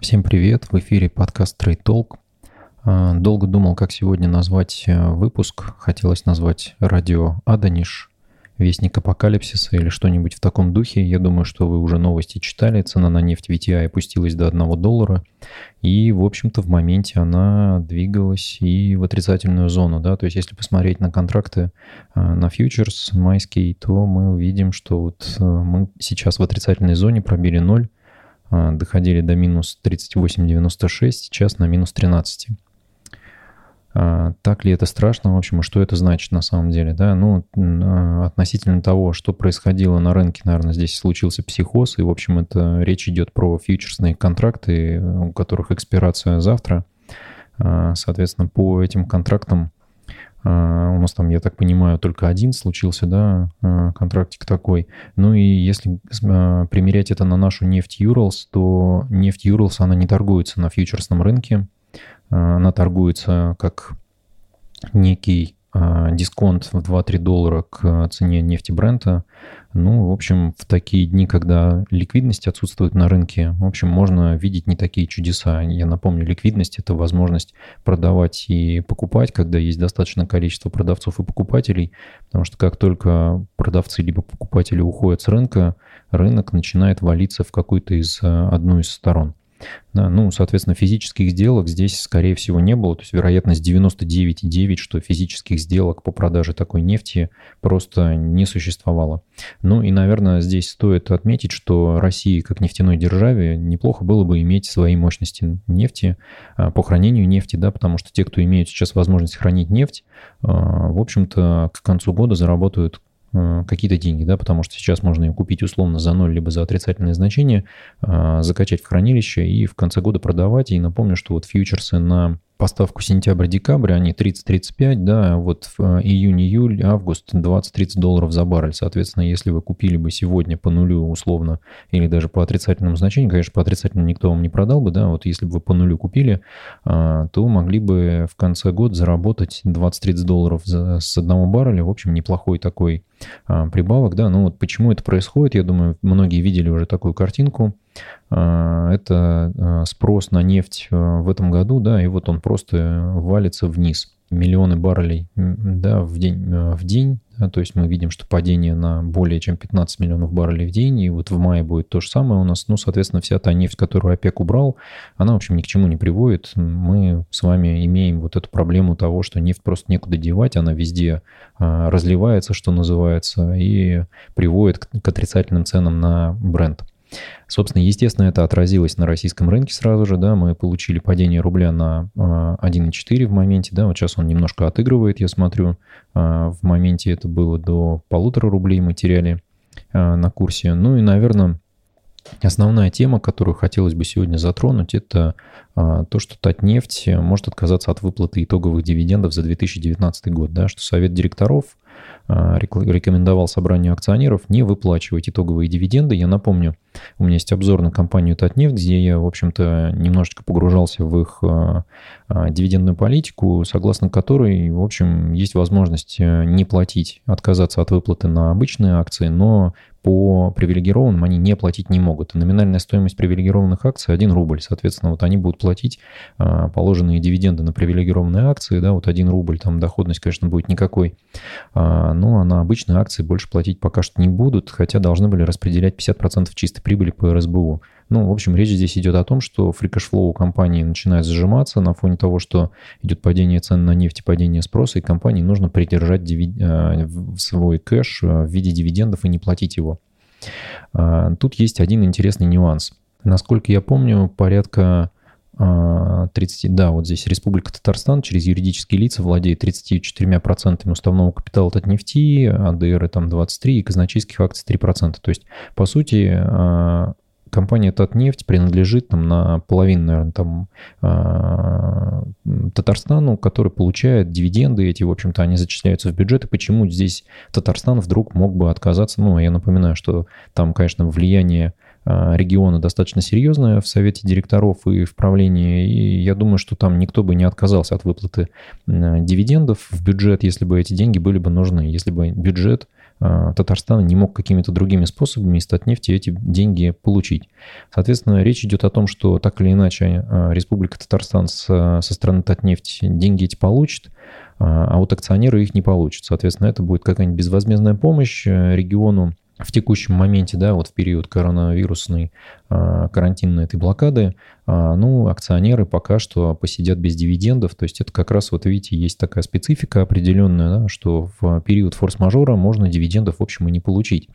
Всем привет, в эфире подкаст Trade Talk. А, долго думал, как сегодня назвать э, выпуск. Хотелось назвать радио Аданиш, Вестник Апокалипсиса или что-нибудь в таком духе. Я думаю, что вы уже новости читали. Цена на нефть VTI опустилась до 1 доллара. И, в общем-то, в моменте она двигалась и в отрицательную зону. Да? То есть, если посмотреть на контракты а, на фьючерс майский, то мы увидим, что вот э, мы сейчас в отрицательной зоне пробили 0 а, доходили до минус 38,96, сейчас на минус 13. А, так ли это страшно, в общем, что это значит на самом деле, да? Ну, а, относительно того, что происходило на рынке, наверное, здесь случился психоз, и, в общем, это речь идет про фьючерсные контракты, у которых экспирация завтра. Соответственно, по этим контрактам а, у нас там, я так понимаю, только один случился, да, а, контрактик такой. Ну и если а, примерять это на нашу нефть Юралс, то нефть Юралс, она не торгуется на фьючерсном рынке. Она торгуется как некий а, дисконт в 2-3 доллара к цене нефти Брента. Ну, в общем, в такие дни, когда ликвидность отсутствует на рынке, в общем, можно видеть не такие чудеса. Я напомню, ликвидность – это возможность продавать и покупать, когда есть достаточное количество продавцов и покупателей, потому что как только продавцы либо покупатели уходят с рынка, рынок начинает валиться в какую-то из а, одну из сторон. Да, ну, соответственно, физических сделок здесь, скорее всего, не было. То есть вероятность 99,9, что физических сделок по продаже такой нефти просто не существовало. Ну и, наверное, здесь стоит отметить, что России, как нефтяной державе, неплохо было бы иметь свои мощности нефти а, по хранению нефти, да, потому что те, кто имеют сейчас возможность хранить нефть, а, в общем-то, к концу года заработают какие-то деньги, да, потому что сейчас можно ее купить условно за ноль либо за отрицательное значение, э, закачать в хранилище и в конце года продавать. И напомню, что вот фьючерсы на поставку сентябрь-декабрь, они 30-35, да, вот в э, июнь, июль, август 20-30 долларов за баррель. Соответственно, если вы купили бы сегодня по нулю условно или даже по отрицательному значению, конечно, по отрицательному никто вам не продал бы, да, вот если бы вы по нулю купили, а, то могли бы в конце года заработать 20-30 долларов за, с одного барреля. В общем, неплохой такой а, прибавок, да. Ну вот почему это происходит, я думаю, многие видели уже такую картинку. А, это а, спрос на нефть а, в этом году, да, и вот он просто валится вниз. Миллионы баррелей да, в день, в день да, то есть мы видим, что падение на более чем 15 миллионов баррелей в день, и вот в мае будет то же самое у нас. Ну, соответственно, вся та нефть, которую ОПЕК убрал, она, в общем, ни к чему не приводит. Мы с вами имеем вот эту проблему того, что нефть просто некуда девать, она везде разливается, что называется, и приводит к отрицательным ценам на бренд. Собственно, естественно, это отразилось на российском рынке сразу же, да, мы получили падение рубля на 1,4 а, в моменте, да, вот сейчас он немножко отыгрывает, я смотрю, а, в моменте это было до полутора рублей мы теряли а, на курсе. Ну и, наверное, Основная тема, которую хотелось бы сегодня затронуть, это то, что Татнефть может отказаться от выплаты итоговых дивидендов за 2019 год, да, что Совет директоров рекомендовал собранию акционеров не выплачивать итоговые дивиденды. Я напомню, у меня есть обзор на компанию Татнефть, где я, в общем-то, немножечко погружался в их а, а, дивидендную политику, согласно которой, в общем, есть возможность э, не платить, отказаться от выплаты на обычные акции, но по привилегированным они не платить не могут. Номинальная стоимость привилегированных акций 1 рубль. Соответственно, вот они будут платить положенные дивиденды на привилегированные акции. Да, вот 1 рубль, там доходность, конечно, будет никакой. А, ну, а на обычные акции больше платить пока что не будут, хотя должны были распределять 50% чистой прибыли по РСБУ. Ну, в общем, речь здесь идет о том, что free cash flow компании начинает сжиматься на фоне того, что идет падение цен на нефть и падение спроса, и компании нужно придержать диви... Э, свой кэш э, в виде дивидендов и не платить его. А, тут есть один интересный нюанс. Насколько я помню, порядка 30, а, да, вот здесь Республика Татарстан через юридические лица владеет 34% уставного капитала от нефти, АДР там 23% и казначейских акций 3%. То есть, по сути, а, компания Татнефть принадлежит там на половину, наверное, там э, Татарстану, который получает дивиденды эти, в общем-то, они зачисляются в бюджет. И почему здесь Татарстан вдруг мог бы отказаться? Ну, я напоминаю, что там, конечно, влияние региона достаточно серьезное в совете директоров и в правлении, и я думаю, что там никто бы не отказался от выплаты э, дивидендов в бюджет, если бы эти деньги были бы нужны, если бы бюджет Татарстана не мог какими-то другими способами из Татнефти эти деньги получить. Соответственно, речь идет о том, что так или иначе Республика Татарстан со стороны Татнефти деньги эти получит, а вот акционеры их не получат. Соответственно, это будет какая-нибудь безвозмездная помощь региону, в текущем моменте, да, вот в период коронавирусной а, карантинной этой блокады, ну, акционеры пока что посидят без дивидендов. То есть это как раз, вот видите, есть такая специфика определенная, да, что в период форс-мажора можно дивидендов, в общем, и не получить.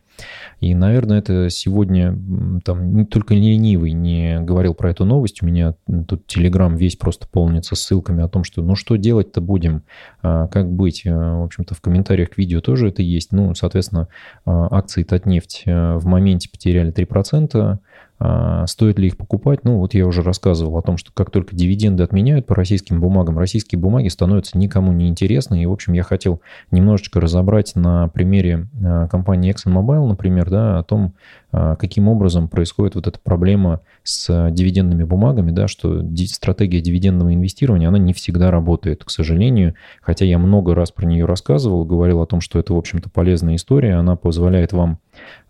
И, наверное, это сегодня там не только ленивый не говорил про эту новость. У меня тут Телеграм весь просто полнится ссылками о том, что ну что делать-то будем, а, как быть. В общем-то, в комментариях к видео тоже это есть. Ну, соответственно, акции Татнефть в моменте потеряли 3%. А, стоит ли их покупать? Ну, вот я уже рассказывал о том, что как только дивиденды отменяют по российским бумагам, российские бумаги становятся никому не интересны. И, в общем, я хотел немножечко разобрать на примере а, компании ExxonMobil, например, да, о том, а, каким образом происходит вот эта проблема с дивидендными бумагами, да, что стратегия дивидендного инвестирования, она не всегда работает, к сожалению. Хотя я много раз про нее рассказывал, говорил о том, что это, в общем-то, полезная история, она позволяет вам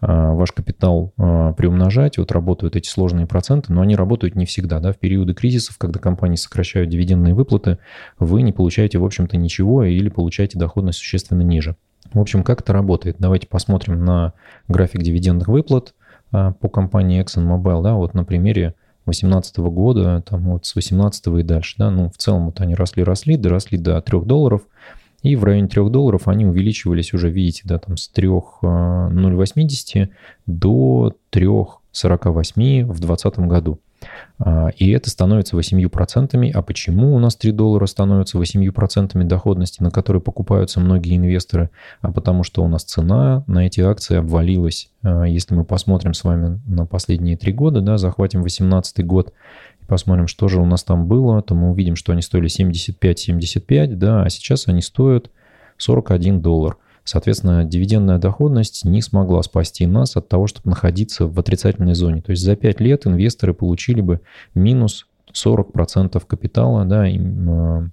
ваш капитал приумножать, вот работают эти сложные проценты, но они работают не всегда. Да? В периоды кризисов, когда компании сокращают дивидендные выплаты, вы не получаете, в общем-то, ничего или получаете доходность существенно ниже. В общем, как это работает? Давайте посмотрим на график дивидендных выплат а, по компании ExxonMobil. Да? Вот на примере 2018 года, там вот с 2018 и дальше. Да? Ну, в целом вот они росли-росли, доросли до 3 долларов – и в районе 3 долларов они увеличивались уже, видите, да, там с 3,080 а, до 3,48 в 2020 году. А, и это становится 8%. А почему у нас 3 доллара становятся 8% доходности, на которые покупаются многие инвесторы? А потому что у нас цена на эти акции обвалилась. А, если мы посмотрим с вами на последние 3 года, да, захватим 2018 год, посмотрим, что же у нас там было, то мы увидим, что они стоили 75-75, да, а сейчас они стоят 41 доллар. Соответственно, дивидендная доходность не смогла спасти нас от того, чтобы находиться в отрицательной зоне. То есть за 5 лет инвесторы получили бы минус 40% капитала, да, а,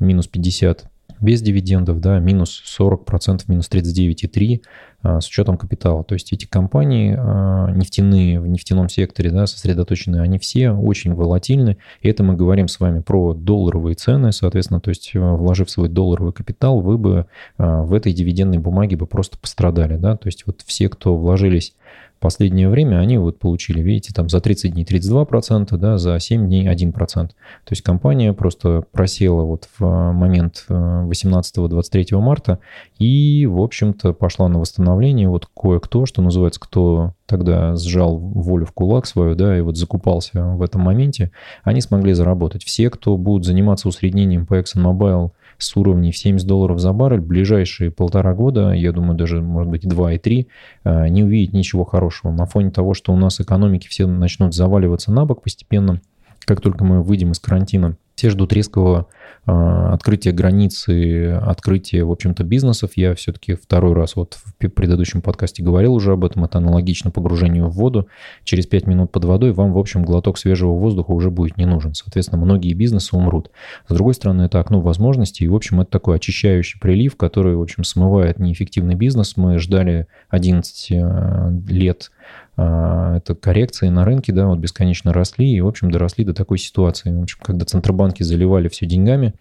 минус 50 без дивидендов, да, минус 40%, минус 39,3% а, с учетом капитала. То есть эти компании а, нефтяные, в нефтяном секторе да, сосредоточены, они все очень волатильны. И это мы говорим с вами про долларовые цены, соответственно, то есть а, вложив свой долларовый капитал, вы бы в этой дивидендной бумаге бы просто пострадали. Да? То есть вот все, кто вложились последнее время они вот получили, видите, там за 30 дней 32%, да, за 7 дней 1%. То есть компания просто просела вот в момент 18-23 э, марта и, в общем-то, пошла на восстановление. Вот кое-кто, что называется, кто тогда сжал волю в кулак свою, да, и вот закупался в этом моменте, они смогли заработать. Все, кто будут заниматься усреднением по ExxonMobil с уровней в 70 долларов за баррель, ближайшие полтора года, я думаю, даже, может быть, 2 и 3, э, не увидеть ничего хорошего. На фоне того, что у нас экономики все начнут заваливаться на бок постепенно, как только мы выйдем из карантина, все ждут резкого э, открытия границы, открытия, в общем-то, бизнесов. Я все-таки второй раз вот в предыдущем подкасте говорил уже об этом. Это аналогично погружению в воду. Через 5 минут под водой вам, в общем, глоток свежего воздуха уже будет не нужен. Соответственно, многие бизнесы умрут. С другой стороны, это окно возможностей. И, в общем, это такой очищающий прилив, который, в общем, смывает неэффективный бизнес. Мы ждали 11 э, лет а, это коррекции на рынке, да, вот бесконечно росли и, в общем, доросли до такой ситуации. В общем, когда центробанки заливали все деньгами,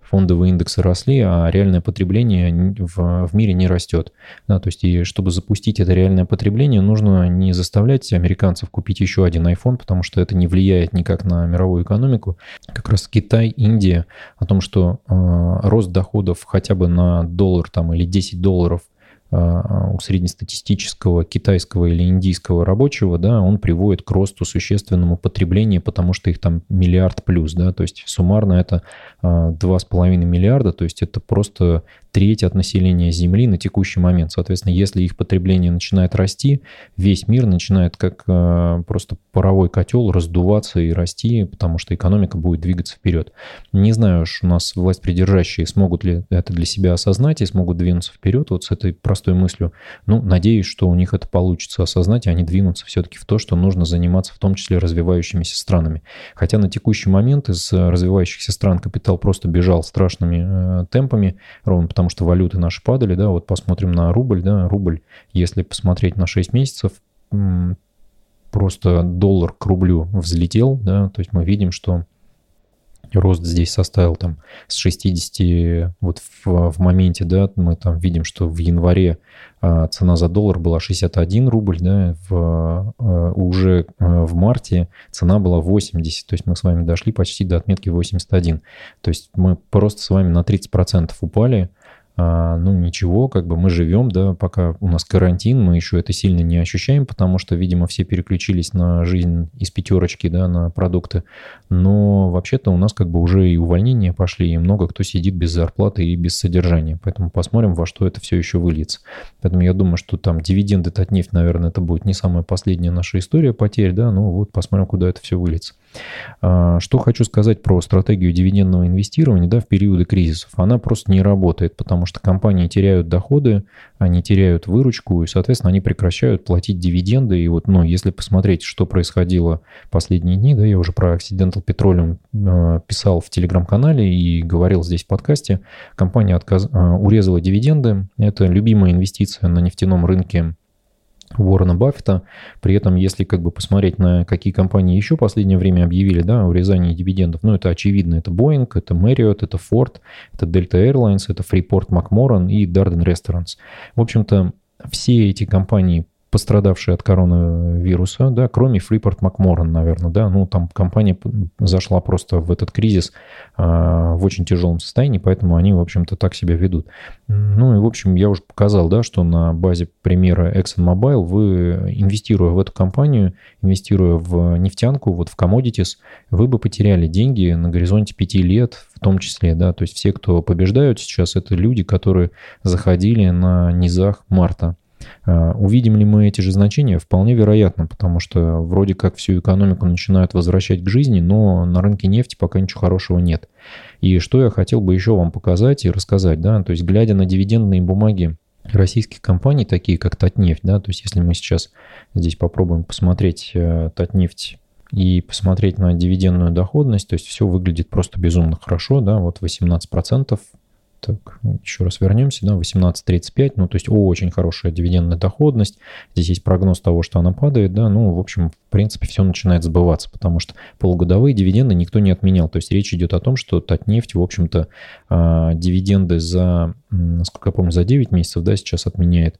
фондовые индексы росли, а реальное потребление в, в мире не растет. Да, то есть, и чтобы запустить это реальное потребление, нужно не заставлять американцев купить еще один iPhone, потому что это не влияет никак на мировую экономику. Как раз Китай, Индия, о том, что э, рост доходов хотя бы на доллар там, или 10 долларов а, у среднестатистического китайского или индийского рабочего, да, он приводит к росту существенному потреблению, потому что их там миллиард плюс, да, то есть суммарно это 2,5 а, миллиарда, то есть это просто треть от населения Земли на текущий момент. Соответственно, если их потребление начинает расти, весь мир начинает как э, просто паровой котел раздуваться и расти, потому что экономика будет двигаться вперед. Не знаю уж, у нас власть придержащие смогут ли это для себя осознать и смогут двинуться вперед вот с этой простой мыслью. Ну, надеюсь, что у них это получится осознать, и они двинутся все-таки в то, что нужно заниматься в том числе развивающимися странами. Хотя на текущий момент из развивающихся стран капитал просто бежал страшными э, темпами, ровно потому потому что валюты наши падали, да, вот посмотрим на рубль, да, рубль, если посмотреть на 6 месяцев, просто доллар к рублю взлетел, да, то есть мы видим, что рост здесь составил там с 60, вот в, в моменте, да, мы там видим, что в январе а, цена за доллар была 61 рубль, да, в, а, уже а, в марте цена была 80, то есть мы с вами дошли почти до отметки 81, то есть мы просто с вами на 30% упали, а, ну ничего, как бы мы живем, да, пока у нас карантин, мы еще это сильно не ощущаем, потому что, видимо, все переключились на жизнь из пятерочки, да, на продукты, но вообще-то у нас как бы уже и увольнения пошли, и много кто сидит без зарплаты и без содержания, поэтому посмотрим, во что это все еще выльется. Поэтому я думаю, что там дивиденды от нефть, наверное, это будет не самая последняя наша история потерь, да, ну вот посмотрим, куда это все выльется. А, что хочу сказать про стратегию дивидендного инвестирования да, в периоды кризисов. Она просто не работает, потому что компании теряют доходы, они теряют выручку, и, соответственно, они прекращают платить дивиденды. И вот, ну, если посмотреть, что происходило последние дни, да, я уже про Occidental Petroleum а, писал в телеграм-канале и говорил здесь в подкасте, компания отказ... А, урезала дивиденды. Это любимая инвестиция на нефтяном рынке Уоррена Баффета. При этом, если как бы посмотреть на какие компании еще в последнее время объявили да, о урезании дивидендов, ну, это очевидно, это Boeing, это Marriott, это Ford, это Delta Airlines, это Freeport McMoran и Darden Restaurants. В общем-то, все эти компании пострадавшие от коронавируса, да, кроме Freeport McMoran, наверное, да, ну, там компания зашла просто в этот кризис а, в очень тяжелом состоянии, поэтому они, в общем-то, так себя ведут. Ну, и, в общем, я уже показал, да, что на базе примера ExxonMobil вы, инвестируя в эту компанию, инвестируя в нефтянку, вот в commodities, вы бы потеряли деньги на горизонте 5 лет, в том числе, да, то есть все, кто побеждают сейчас, это люди, которые заходили на низах марта увидим ли мы эти же значения? Вполне вероятно, потому что вроде как всю экономику начинают возвращать к жизни, но на рынке нефти пока ничего хорошего нет. И что я хотел бы еще вам показать и рассказать, да, то есть глядя на дивидендные бумаги российских компаний, такие как Татнефть, да, то есть если мы сейчас здесь попробуем посмотреть э, Татнефть и посмотреть на дивидендную доходность, то есть все выглядит просто безумно хорошо, да, вот 18% так, еще раз вернемся, да, 18.35, ну, то есть очень хорошая дивидендная доходность. Здесь есть прогноз того, что она падает, да, ну, в общем, в принципе, все начинает сбываться, потому что полугодовые дивиденды никто не отменял. То есть речь идет о том, что Татнефть, в общем-то, а, дивиденды за, насколько я помню, за 9 месяцев, да, сейчас отменяет.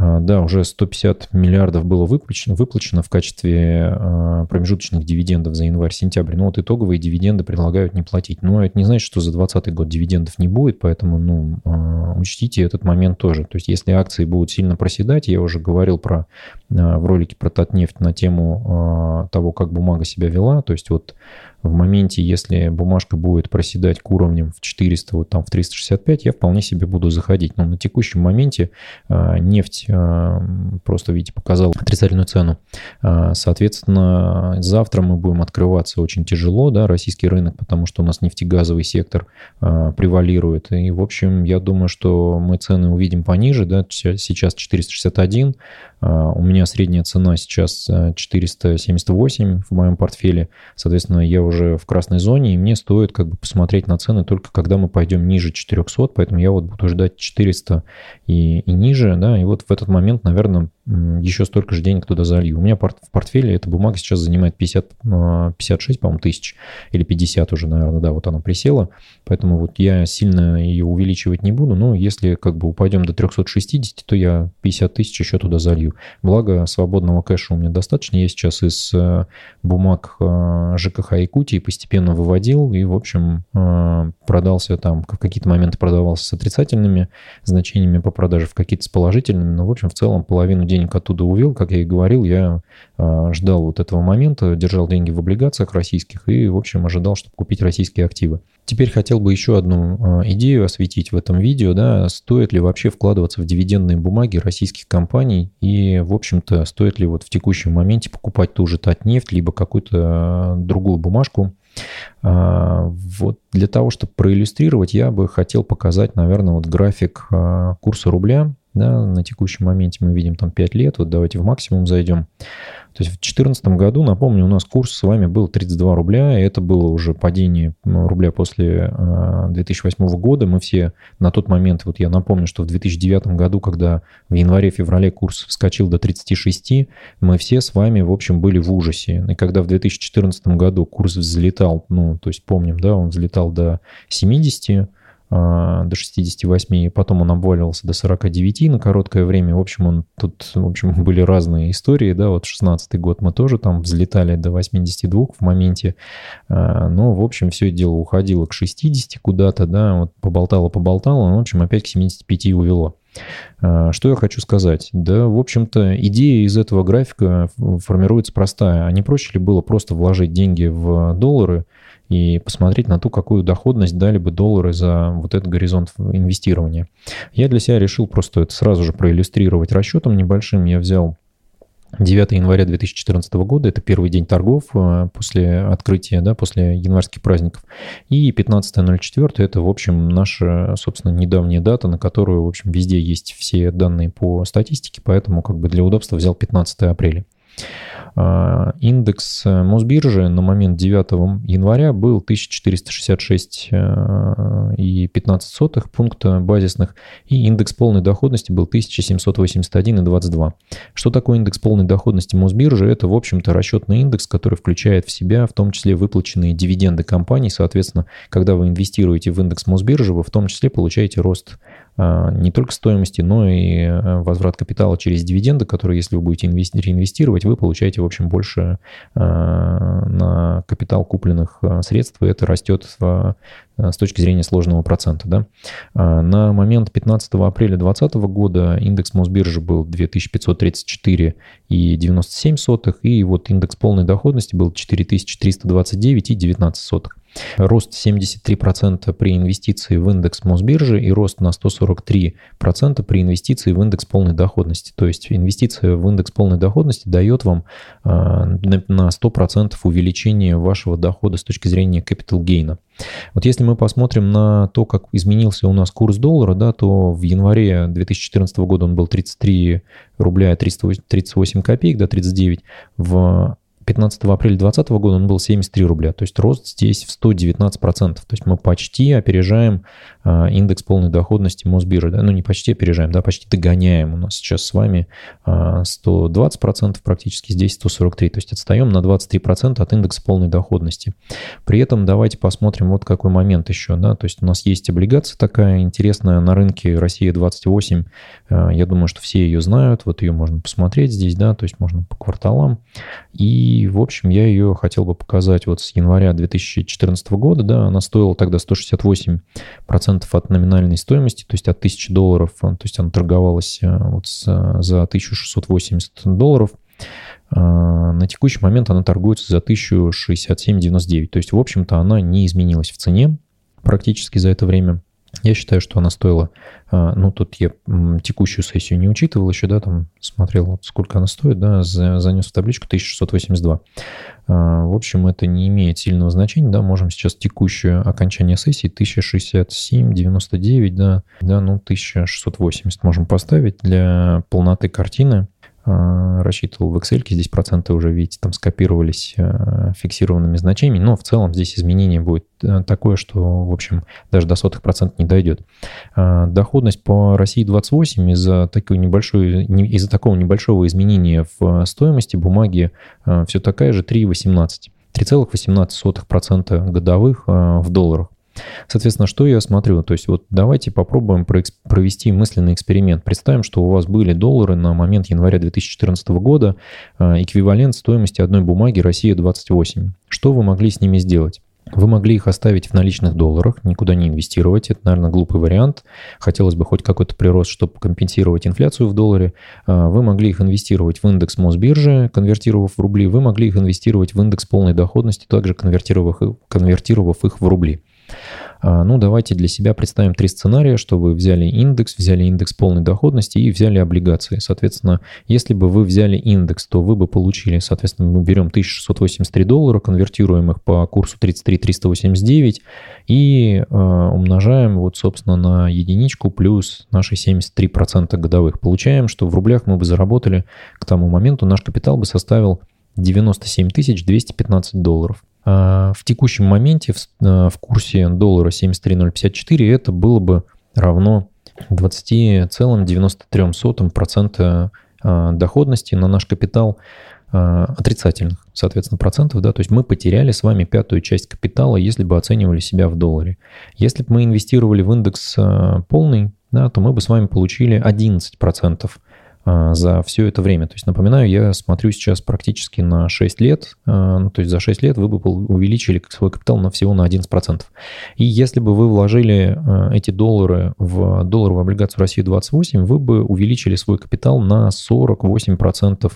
А, да, уже 150 миллиардов было выплачено, выплачено в качестве а, промежуточных дивидендов за январь-сентябрь. Но вот итоговые дивиденды предлагают не платить. Но это не значит, что за 2020 год дивидендов не будет, поэтому ну, а, учтите этот момент тоже. То есть если акции будут сильно проседать, я уже говорил про, в ролике про Татнефть на тему того, как бумага себя вела. То есть вот в моменте, если бумажка будет проседать к уровням в 400, вот там в 365, я вполне себе буду заходить. Но на текущем моменте а, нефть а, просто, видите, показала отрицательную цену. А, соответственно, завтра мы будем открываться очень тяжело, да, российский рынок, потому что у нас нефтегазовый сектор превалирует. И, в общем, я думаю, что мы цены увидим пониже, да, сейчас 461, у меня средняя цена сейчас 478 в моем портфеле, соответственно, я уже в красной зоне, и мне стоит как бы посмотреть на цены только когда мы пойдем ниже 400, поэтому я вот буду ждать 400 и, и ниже, да, и вот в этот момент, наверное, еще столько же денег туда залью. У меня в портфеле эта бумага сейчас занимает 50, 56, а, по-моему, тысяч, или 50 уже, наверное, да, вот она присела, поэтому вот я сильно ее увеличивать не буду, но если как бы упадем до 360, то я 50 тысяч еще туда залью. Благо, свободного кэша у меня достаточно, я сейчас из э, бумаг э, ЖКХ Якутии постепенно выводил и, в общем, э, продался там, в какие-то моменты продавался с отрицательными значениями по продаже, в какие-то с положительными, но, в общем, в целом половину денег денег оттуда увел, как я и говорил, я а, ждал вот этого момента, держал деньги в облигациях российских и, в общем, ожидал, чтобы купить российские активы. Теперь хотел бы еще одну а, идею осветить в этом видео, да, стоит ли вообще вкладываться в дивидендные бумаги российских компаний и, в общем-то, стоит ли вот в текущем моменте покупать ту же Татнефть, либо какую-то а, другую бумажку, вот для того, чтобы проиллюстрировать, я бы хотел показать, наверное, вот график курса рубля да, на текущем моменте мы видим там 5 лет, вот давайте в максимум зайдем. То есть в 2014 году, напомню, у нас курс с вами был 32 рубля, и это было уже падение рубля после 2008 а, года. Мы все на тот момент, вот я напомню, что в 2009 году, когда в январе-феврале курс вскочил до 36, мы все с вами, в общем, были в ужасе. И когда в 2014 году курс взлетал, ну, то есть помним, да, он взлетал до 70, а, до 68, и потом он обваливался до 49 на короткое время. В общем, он тут, в общем, были разные истории, да, вот 16 год мы тоже там взлетали до 82 в моменте, а, но, в общем, все дело уходило к 60 куда-то, да, вот поболтало-поболтало, но, в общем, опять к 75 увело. А, что я хочу сказать? Да, в общем-то, идея из этого графика формируется простая. А не проще ли было просто вложить деньги в доллары, и посмотреть на то, какую доходность дали бы доллары за вот этот горизонт инвестирования. Я для себя решил просто это сразу же проиллюстрировать расчетом небольшим. Я взял 9 января 2014 года, это первый день торгов э, после открытия, да, после январских праздников. И 15.04 это, в общем, наша, собственно, недавняя дата, на которую, в общем, везде есть все данные по статистике, поэтому как бы для удобства взял 15 апреля. А, индекс э, Мосбиржи на момент 9 января был 1466 э, и 15 сотых пункта базисных, и индекс полной доходности был 1781 и 22. Что такое индекс полной доходности Мосбиржи? Это, в общем-то, расчетный индекс, который включает в себя в том числе выплаченные дивиденды компаний. Соответственно, когда вы инвестируете в индекс Мосбиржи, вы в том числе получаете рост а, не только стоимости, но и э, возврат капитала через дивиденды, которые, если вы будете реинвестировать, вы получаете, в общем, больше а, на капитал купленных а, средств, и это растет с точки зрения сложного процента. Да? На момент 15 апреля 2020 года индекс Мосбиржи был 2534,97, и вот индекс полной доходности был 4329,19. Рост 73% при инвестиции в индекс Мосбиржи и рост на 143% при инвестиции в индекс полной доходности. То есть инвестиция в индекс полной доходности дает вам а, на 100% увеличение вашего дохода с точки зрения capital гейна. Вот если мы посмотрим на то, как изменился у нас курс доллара, да, то в январе 2014 года он был 33 рубля 38 копеек, да, 39. В 15 апреля 2020 года он был 73 рубля, то есть рост здесь в 119%. То есть мы почти опережаем индекс полной доходности Мосбиржи. Да? Ну, не почти опережаем, да, почти догоняем. У нас сейчас с вами 120% а, практически, здесь 143. То есть отстаем на 23% от индекса полной доходности. При этом давайте посмотрим вот какой момент еще. Да? То есть у нас есть облигация такая интересная на рынке Россия 28. А, я думаю, что все ее знают. Вот ее можно посмотреть здесь, да, то есть можно по кварталам. И, в общем, я ее хотел бы показать вот с января 2014 года, да, она стоила тогда 168% от номинальной стоимости, то есть от 1000 долларов, то есть она торговалась э, вот за 1680 долларов. На текущий момент она торгуется за 1067,99. То есть, в общем-то, она не изменилась в цене практически за это время. Я считаю, что она стоила, а, ну, тут я текущую сессию не учитывал еще, да, там смотрел, сколько она стоит, да, занес в табличку 1682. А, в общем, это не имеет сильного значения, да, можем сейчас текущее окончание сессии 1067, 99, да, да, ну, 1680 можем поставить для полноты картины. А, рассчитывал в Excel, здесь проценты уже, видите, там скопировались а, фиксированными значениями, но в целом здесь изменение будет э, такое, что, в общем, даже до сотых процентов не дойдет. Доходность по России 28 из-за такой небольшой, из-за такого небольшого изменения в стоимости бумаги все такая же 3,18. 3,18% годовых в долларах. Соответственно, что я смотрю? То есть вот давайте попробуем провести мысленный эксперимент. Представим, что у вас были доллары на момент января 2014 года, а, эквивалент стоимости одной бумаги Россия-28. Что вы могли с ними сделать? Вы могли их оставить в наличных долларах, никуда не инвестировать. Это, наверное, глупый вариант. Хотелось бы хоть какой-то прирост, чтобы компенсировать инфляцию в долларе. А, вы могли их инвестировать в индекс Мосбиржи, конвертировав в рубли. Вы могли их инвестировать в индекс полной доходности, также конвертировав, конвертировав их в рубли. А, ну, давайте для себя представим три сценария, что вы взяли индекс, взяли индекс полной доходности и взяли облигации. Соответственно, если бы вы взяли индекс, то вы бы получили, соответственно, мы берем 1683 доллара, конвертируем их по курсу 33 389 и э, умножаем вот, собственно, на единичку плюс наши 73% годовых. Получаем, что в рублях мы бы заработали к тому моменту, наш капитал бы составил 97 215 долларов. А в текущем моменте в, э, в курсе доллара 73,054 это было бы равно 20,93% а, доходности на наш капитал а, отрицательных, соответственно, процентов, да, то есть мы потеряли с вами пятую часть капитала, если бы оценивали себя в долларе. Если бы мы инвестировали в индекс полный, да, то мы бы с вами получили 11 процентов а, за все это время. То есть, напоминаю, я смотрю сейчас практически на 6 лет, а, ну, то есть за 6 лет вы бы увеличили свой капитал на всего на 11%. И если бы вы вложили а, эти доллары в долларовую облигацию России 28, вы бы увеличили свой капитал на 48%,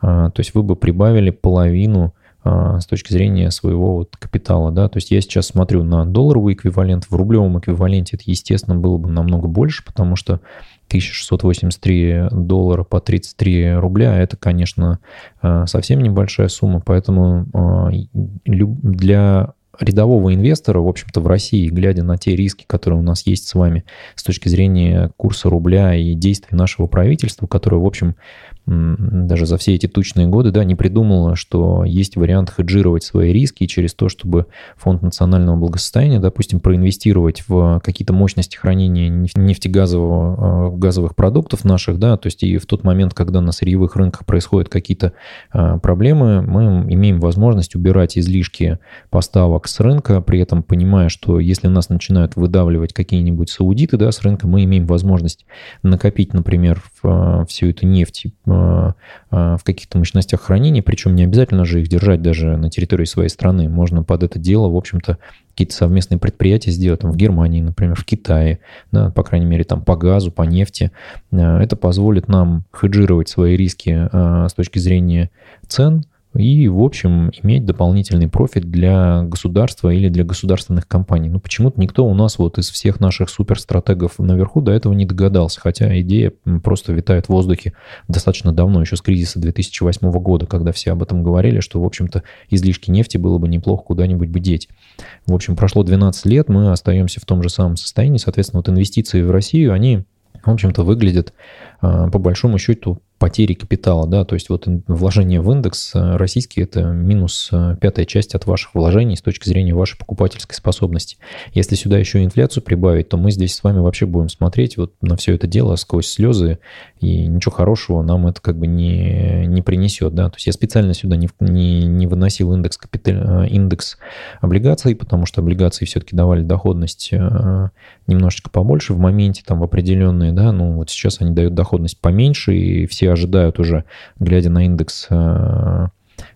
то есть вы бы прибавили половину с точки зрения своего вот капитала, да, то есть я сейчас смотрю на долларовый эквивалент, в рублевом эквиваленте это, естественно, было бы намного больше, потому что 1683 доллара по 33 рубля, это, конечно, э, совсем небольшая сумма, поэтому э, для рядового инвестора, в общем-то, в России, глядя на те риски, которые у нас есть с вами с точки зрения курса рубля и действий нашего правительства, которое, в общем, даже за все эти тучные годы, да, не придумала, что есть вариант хеджировать свои риски через то, чтобы фонд национального благосостояния, допустим, проинвестировать в какие-то мощности хранения нефтегазового, а, газовых продуктов наших, да, то есть и в тот момент, когда на сырьевых рынках происходят какие-то а, проблемы, мы имеем возможность убирать излишки поставок с рынка, при этом понимая, что если нас начинают выдавливать какие-нибудь саудиты, да, с рынка, мы имеем возможность накопить, например, а, всю эту нефть Э, э, в каких-то мощностях хранения, причем не обязательно же их держать даже на территории своей страны. Можно под это дело, в общем-то, какие-то совместные предприятия сделать там, в Германии, например, в Китае, да, по крайней мере, там по газу, по нефти. Э, это позволит нам хеджировать свои риски с точки зрения цен, и, в общем, иметь дополнительный профит для государства или для государственных компаний. Ну, почему-то никто у нас вот из всех наших суперстратегов наверху до этого не догадался, хотя идея просто витает в воздухе достаточно давно, еще с кризиса 2008 года, когда все об этом говорили, что, в общем-то, излишки нефти было бы неплохо куда-нибудь бы деть. В общем, прошло 12 лет, мы остаемся в том же самом состоянии, соответственно, вот инвестиции в Россию, они в общем-то, выглядят по большому счету потери капитала, да, то есть вот вложение в индекс э, российский – это минус э, пятая часть от ваших вложений с точки зрения вашей покупательской способности. Если сюда еще инфляцию прибавить, то мы здесь с вами вообще будем смотреть вот на все это дело сквозь слезы, и ничего хорошего нам это как бы не, не принесет, да, то есть я специально сюда не, не, не выносил индекс, капитал, э, индекс облигаций, потому что облигации все-таки давали доходность немножечко побольше в моменте, там в определенные, да, ну вот сейчас они дают доходность поменьше, и все ожидают уже, глядя на индекс э,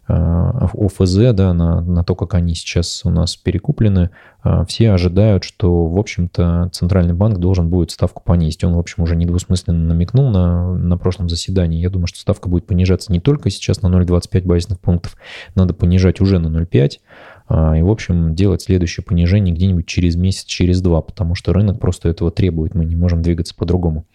э, ОФЗ, да, на, на то, как они сейчас у нас перекуплены, э, все ожидают, что, в общем-то, Центральный банк должен будет ставку понизить. Он, в общем, уже недвусмысленно намекнул на, на прошлом заседании. Я думаю, что ставка будет понижаться не только сейчас на 0,25 базисных пунктов, надо понижать уже на 0,5, а, и, в общем, делать следующее понижение где-нибудь через месяц, через два, потому что рынок просто этого требует, мы не можем двигаться по-другому.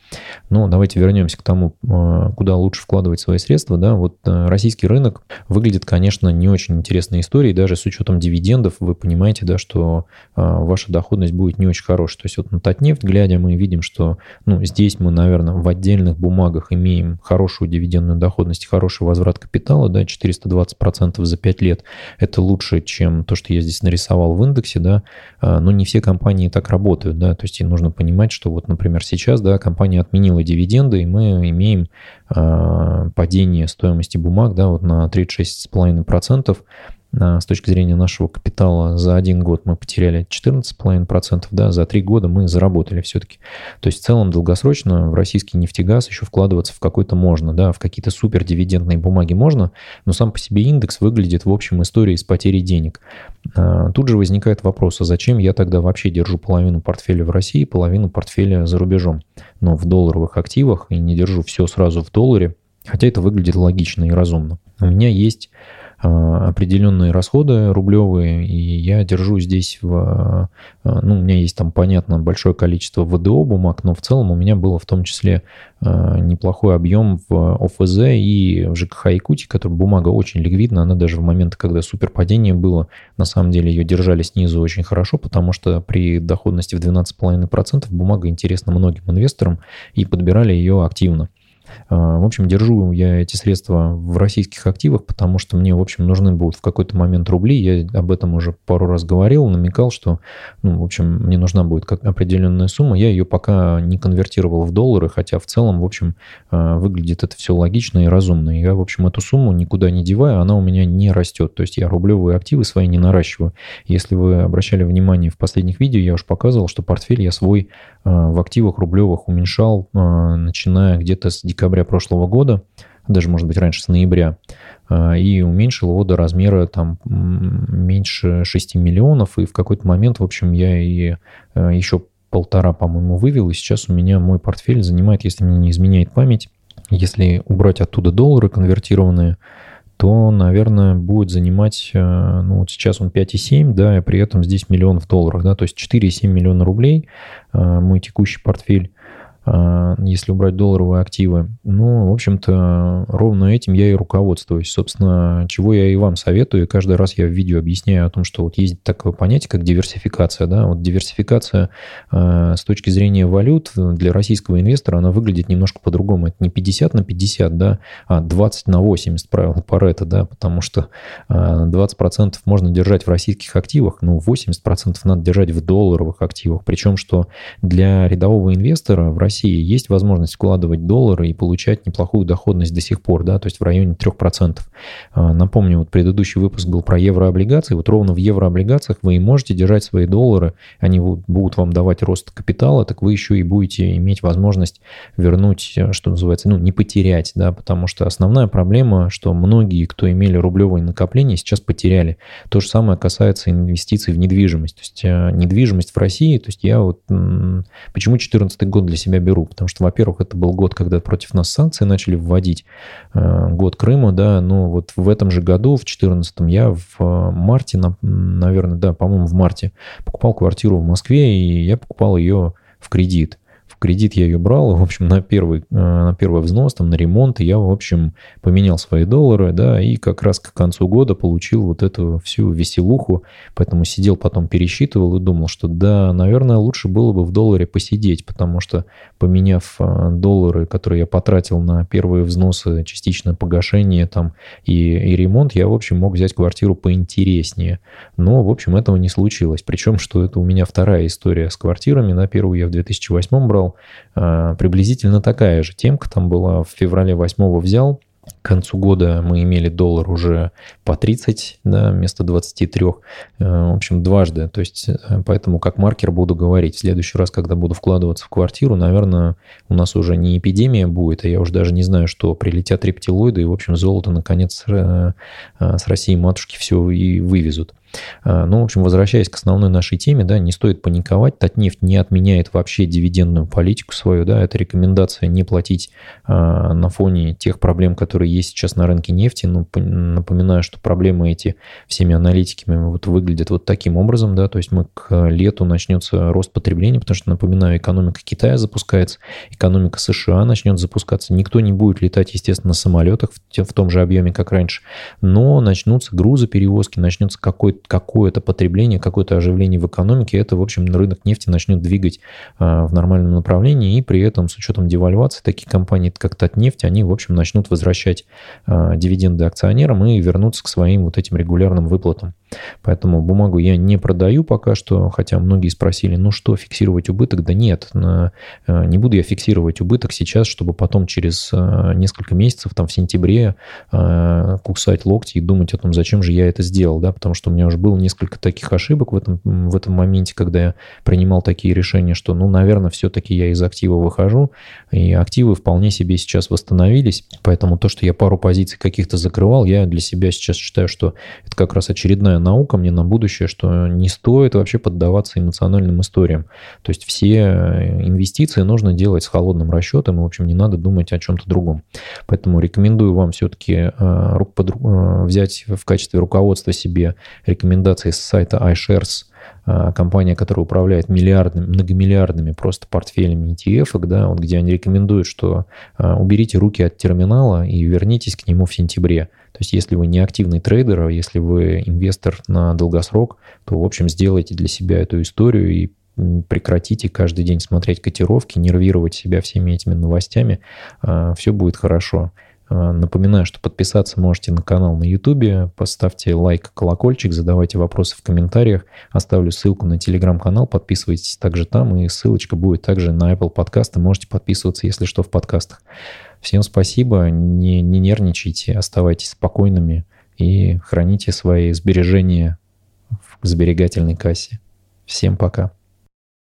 Но давайте вернемся к тому, а, куда лучше вкладывать свои средства. Да? Вот а, российский рынок выглядит, конечно, не очень интересной историей, даже с учетом дивидендов вы понимаете, да, что ваша доходность будет не очень хорошая. То есть вот на Татнефть, глядя, мы видим, что ну, здесь мы, наверное, в отдельных бумагах имеем хорошую дивидендную доходность, хороший возврат капитала, да, 420% за 5 лет. Это лучше, чем то, что я здесь нарисовал в индексе, да, а, но не все компании так работают, да, то есть нужно понимать, что вот, например, сейчас, да, компания отменила дивиденды, и мы имеем а, падение стоимости бумаг, да, вот на 36,5%, с точки зрения нашего капитала за один год мы потеряли 14,5%, да, за три года мы заработали все-таки. То есть в целом долгосрочно в российский нефтегаз еще вкладываться в какой-то можно, да, в какие-то супер дивидендные бумаги можно, но сам по себе индекс выглядит в общем истории с потерей денег. А, тут же возникает вопрос, а зачем я тогда вообще держу половину портфеля в России, половину портфеля за рубежом, но в долларовых активах и не держу все сразу в долларе, хотя это выглядит логично и разумно. У меня есть определенные расходы рублевые, и я держу здесь в... Ну, у меня есть там, понятно, большое количество ВДО бумаг, но в целом у меня было в том числе неплохой объем в ОФЗ и в ЖКХ Якутии, которая бумага очень ликвидна, она даже в момент, когда суперпадение было, на самом деле ее держали снизу очень хорошо, потому что при доходности в 12,5% бумага интересна многим инвесторам и подбирали ее активно. А, в общем, держу я эти средства в российских активах, потому что мне, в общем, нужны будут в какой-то момент рубли. Я об этом уже пару раз говорил, намекал, что, ну, в общем, мне нужна будет как определенная сумма. Я ее пока не конвертировал в доллары, хотя в целом, в общем, а, выглядит это все логично и разумно. Я, в общем, эту сумму никуда не деваю, она у меня не растет. То есть я рублевые активы свои не наращиваю. Если вы обращали внимание в последних видео, я уже показывал, что портфель я свой а, в активах рублевых уменьшал, начиная где-то с декабря прошлого года, даже, может быть, раньше, с ноября, а, и уменьшил его до размера там меньше 6 миллионов, и в какой-то момент, в общем, я и а, еще полтора, по-моему, вывел, и сейчас у меня мой портфель занимает, если мне не изменяет память, если убрать оттуда доллары конвертированные, то, наверное, будет занимать, а, ну вот сейчас он 5,7, да, и при этом здесь миллион в долларах, да, то есть 4,7 миллиона рублей мой текущий портфель. А, если убрать долларовые активы. Ну, в общем-то, ровно этим я и руководствуюсь. Собственно, чего я и вам советую. Каждый раз я в видео объясняю о том, что вот есть такое понятие, как диверсификация. Да? Вот диверсификация э, с точки зрения валют для российского инвестора, она выглядит немножко по-другому. Это не 50 на 50, да, а 20 на 80 правило Паретта, да, потому что э, 20% можно держать в российских активах, ну, 80% надо держать в долларовых активах. Причем, что для рядового инвестора в России России есть возможность вкладывать доллары и получать неплохую доходность до сих пор, да, то есть в районе 3%. А, напомню, вот предыдущий выпуск был про еврооблигации. Вот ровно в еврооблигациях вы и можете держать свои доллары, они будут вам давать рост капитала, так вы еще и будете иметь возможность вернуть, э, что называется, ну, не потерять, да, потому что основная проблема, что многие, кто имели рублевые накопления, сейчас потеряли. То же самое касается инвестиций в недвижимость. То есть э, недвижимость в России, то есть я вот почему 2014 год для себя беру, потому что, во-первых, это был год, когда против нас санкции начали вводить, э, год Крыма, да, но вот в этом же году, в 2014 я в э, марте, наверное, да, по-моему, в марте покупал квартиру в Москве, и я покупал ее в кредит кредит я ее брал, в общем, на первый, э, на первый взнос, там, на ремонт, я, в общем, поменял свои доллары, да, и как раз к концу года получил вот эту всю веселуху, поэтому сидел потом пересчитывал и думал, что да, наверное, лучше было бы в долларе посидеть, потому что поменяв э, доллары, которые я потратил на первые взносы, частичное погашение там и, и ремонт, я, в общем, мог взять квартиру поинтереснее. Но, в общем, этого не случилось. Причем, что это у меня вторая история с квартирами. На первую я в 2008 брал, а, приблизительно такая же темка там была. В феврале 8 взял, к концу года мы имели доллар уже по 30, да, вместо 23. Э, в общем, дважды. То есть, э, поэтому как маркер буду говорить. В следующий раз, когда буду вкладываться в квартиру, наверное, у нас уже не эпидемия будет, а я уже даже не знаю, что прилетят рептилоиды, и, в общем, золото, наконец, с э, России матушки все и вывезут. Ну, в общем, возвращаясь к основной нашей теме, да, не стоит паниковать. Татнефть не отменяет вообще дивидендную политику свою, да, это рекомендация не платить на фоне тех проблем, которые есть сейчас на рынке нефти. Ну, напоминаю, что проблемы эти всеми аналитиками вот выглядят вот таким образом, да, то есть мы к лету начнется рост потребления, потому что, напоминаю, экономика Китая запускается, экономика США начнет запускаться. Никто не будет летать, естественно, на самолетах в, в том же объеме, как раньше, но начнутся грузоперевозки, начнется какое-то какое потребление, какое-то оживление в экономике. Это, в общем, рынок нефти начнет двигать а, в нормальном направлении, и при этом с учетом девальвации такие компании, как Татнефть, они, в общем, начнут возвращать а, дивиденды акционерам и вернуться к своим вот этим регулярным выплатам. Поэтому бумагу я не продаю пока что, хотя многие спросили, ну что, фиксировать убыток? Да нет, э, не буду я фиксировать убыток сейчас, чтобы потом через э, несколько месяцев, там в сентябре, э, кусать локти и думать о том, зачем же я это сделал, да, потому что у меня уже было несколько таких ошибок в этом, в этом моменте, когда я принимал такие решения, что, ну, наверное, все-таки я из актива выхожу, и активы вполне себе сейчас восстановились, поэтому то, что я пару позиций каких-то закрывал, я для себя сейчас считаю, что это как раз очередная наука мне на будущее, что не стоит вообще поддаваться эмоциональным историям. То есть все инвестиции нужно делать с холодным расчетом, и, в общем, не надо думать о чем-то другом. Поэтому рекомендую вам все-таки взять в качестве руководства себе рекомендации с сайта iShares – компания, которая управляет миллиардными, многомиллиардными просто портфелями ETF, да, вот где они рекомендуют, что уберите руки от терминала и вернитесь к нему в сентябре. То есть если вы не активный трейдер, а если вы инвестор на долгосрок, то, в общем, сделайте для себя эту историю и прекратите каждый день смотреть котировки, нервировать себя всеми этими новостями, все будет хорошо. А, напоминаю, что подписаться можете на канал на YouTube, поставьте лайк, колокольчик, задавайте вопросы в комментариях, оставлю ссылку на телеграм-канал, подписывайтесь также там, и ссылочка будет также на Apple подкасты, можете подписываться, если что, в подкастах. Всем спасибо, не, не нервничайте, оставайтесь спокойными и храните свои сбережения в сберегательной кассе. Всем пока.